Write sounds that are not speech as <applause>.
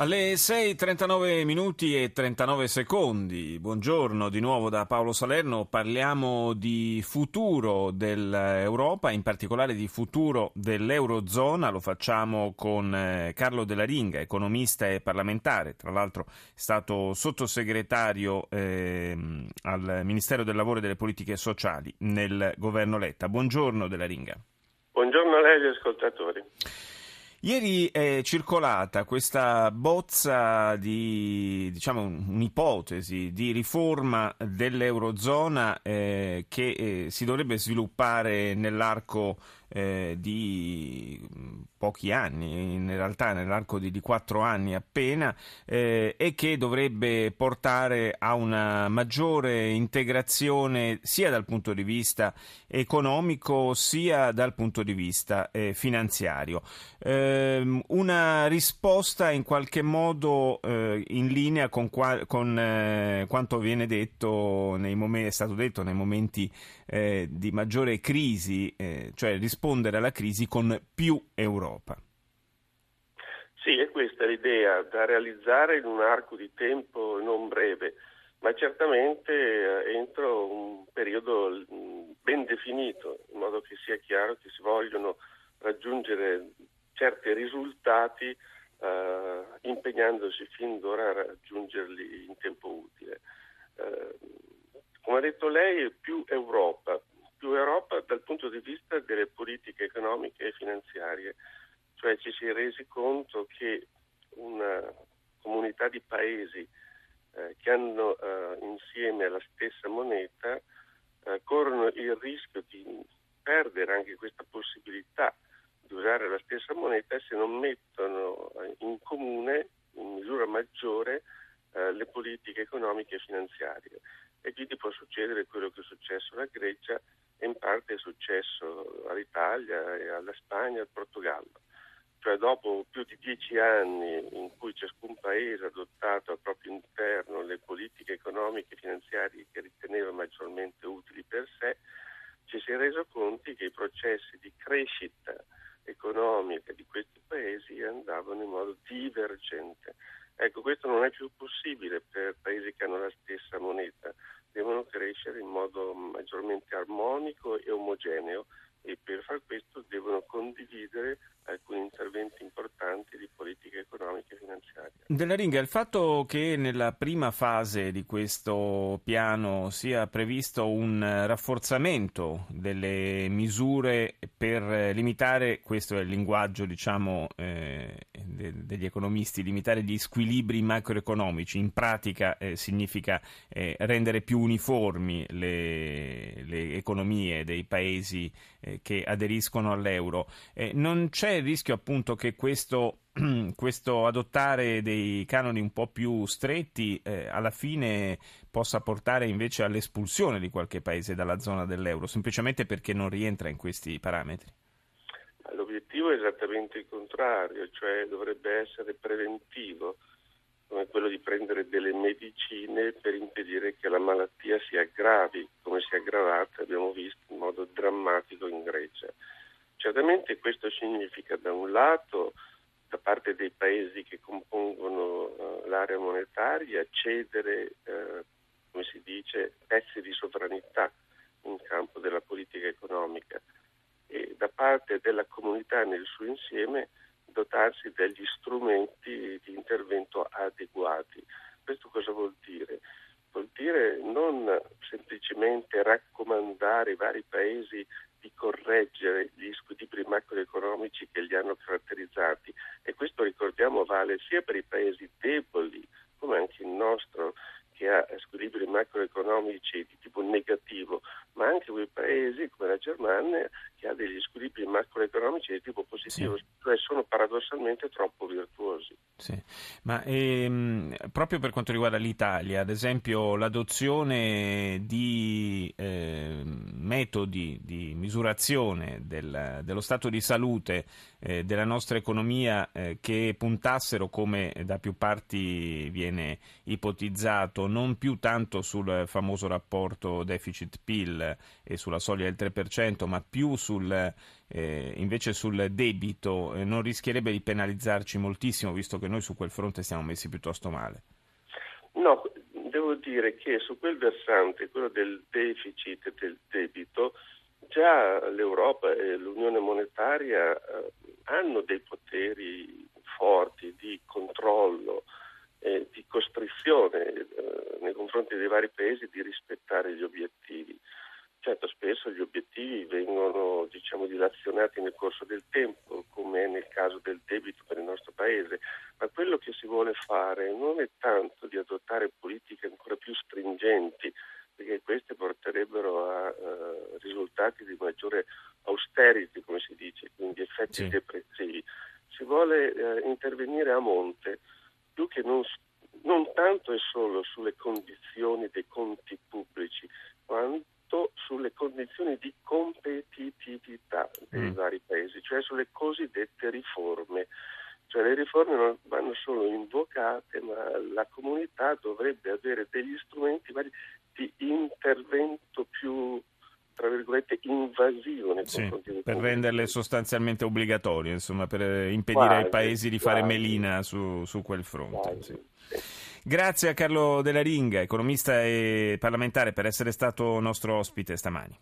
Alle 6.39 minuti e 39 secondi, buongiorno di nuovo da Paolo Salerno, parliamo di futuro dell'Europa, in particolare di futuro dell'Eurozona, lo facciamo con eh, Carlo Della Ringa, economista e parlamentare, tra l'altro è stato sottosegretario eh, al Ministero del Lavoro e delle Politiche Sociali nel governo Letta. Buongiorno Della Ringa. Buongiorno a lei agli ascoltatori. Ieri è circolata questa bozza di, diciamo, un'ipotesi di riforma dell'Eurozona eh, che eh, si dovrebbe sviluppare nell'arco eh, di pochi anni, in realtà nell'arco di, quattro anni appena, eh, e che dovrebbe portare a una maggiore integrazione sia dal punto di vista economico sia dal punto di vista eh, finanziario. Eh, una risposta in qualche modo eh, in linea con, qua, con eh, quanto viene detto nei momenti, è stato detto nei momenti di maggiore crisi, cioè rispondere rispondere alla crisi con più Europa. Sì, è questa l'idea da realizzare in un arco di tempo non breve, ma certamente eh, entro un periodo mm, ben definito, in modo che sia chiaro che si vogliono raggiungere certi risultati eh, impegnandosi fin d'ora a raggiungerli in tempo utile. Eh, come ha detto lei, più Europa, punto di vista delle politiche economiche e finanziarie, cioè ci si è resi conto che una comunità di paesi eh, che hanno eh, insieme la stessa moneta eh, corrono il rischio di perdere anche questa possibilità di usare la stessa moneta se non mettono eh, in comune in misura maggiore eh, le politiche economiche e finanziarie. E quindi può succedere quello che è successo alla Grecia e in parte è successo all'Italia alla Spagna e al Portogallo. Cioè dopo più di dieci anni in cui ciascun paese ha adottato al proprio interno le politiche economiche e finanziarie che riteneva maggiormente utili per sé, ci si è reso conto che i processi di crescita economica di questi paesi andavano in modo divergente. Ecco, questo non è più possibile per paesi che hanno la stessa moneta crescere in modo maggiormente armonico e omogeneo e per far questo devono condividere alcuni interventi importanti di politica economica e finanziaria. Della Ringa, il fatto che nella prima fase di questo piano sia previsto un rafforzamento delle misure per limitare, questo è il linguaggio diciamo, eh, de- degli economisti, limitare gli squilibri macroeconomici, in pratica eh, significa eh, rendere più uniformi le, le, economie dei paesi eh, che aderiscono all'euro. Eh, non c'è il rischio appunto che questo, <clears throat> questo adottare dei canoni un po' più stretti eh, alla fine possa portare invece all'espulsione di qualche paese dalla zona dell'euro, semplicemente perché non rientra in questi parametri? È esattamente il contrario, cioè dovrebbe essere preventivo, come quello di prendere delle medicine per impedire che la malattia si aggravi, come si è aggravata, abbiamo visto, in modo drammatico in Grecia. Certamente questo significa da un lato da parte dei paesi che compongono uh, l'area monetaria cedere, uh, come si dice, pezzi di sovranità in campo della politica economica parte della comunità nel suo insieme dotarsi degli strumenti di intervento adeguati. Questo cosa vuol dire? Vuol dire non semplicemente raccomandare ai vari paesi di correggere gli squilibri macroeconomici che li hanno caratterizzati e questo ricordiamo vale sia per i paesi deboli come anche il nostro che ha squilibri macroeconomici di tipo negativo, ma anche quei paesi come la Germania che ha degli squilibri macroeconomici di tipo positivo, sì. cioè sono paradossalmente troppo virtuosi. Sì. Ma ehm, proprio per quanto riguarda l'Italia, ad esempio l'adozione di eh, metodi di misurazione del, dello stato di salute eh, della nostra economia eh, che puntassero, come da più parti viene ipotizzato, non più tanto sul famoso rapporto deficit-PIL e sulla soglia del 3%, ma più sul eh, invece sul debito eh, non rischierebbe di penalizzarci moltissimo, visto che noi su quel fronte siamo messi piuttosto male? No, devo dire che su quel versante, quello del deficit e del debito, già l'Europa e l'Unione Monetaria eh, hanno dei poteri forti di controllo e di costrizione eh, nei confronti dei vari paesi di rispettare gli obiettivi. Certo, spesso gli obiettivi vengono diciamo, dilazionati nel corso del tempo, come nel caso del debito per il nostro Paese, ma quello che si vuole fare non è tanto di adottare politiche ancora più stringenti, perché queste porterebbero a uh, risultati di maggiore austerity, come si dice, quindi effetti sì. depressivi. Si vuole uh, intervenire a monte, più che non, non tanto e solo sulle condizioni dei conti pubblici, quanto sulle condizioni di competitività dei mm. vari paesi, cioè sulle cosiddette riforme. Cioè le riforme non vanno solo invocate, ma la comunità dovrebbe avere degli strumenti di intervento più tra virgolette invasivo nei sì, per renderle sostanzialmente obbligatorie, insomma, per impedire quasi, ai paesi di fare quasi. melina su, su quel fronte. Sì. Grazie a Carlo Della Ringa, economista e parlamentare, per essere stato nostro ospite stamani.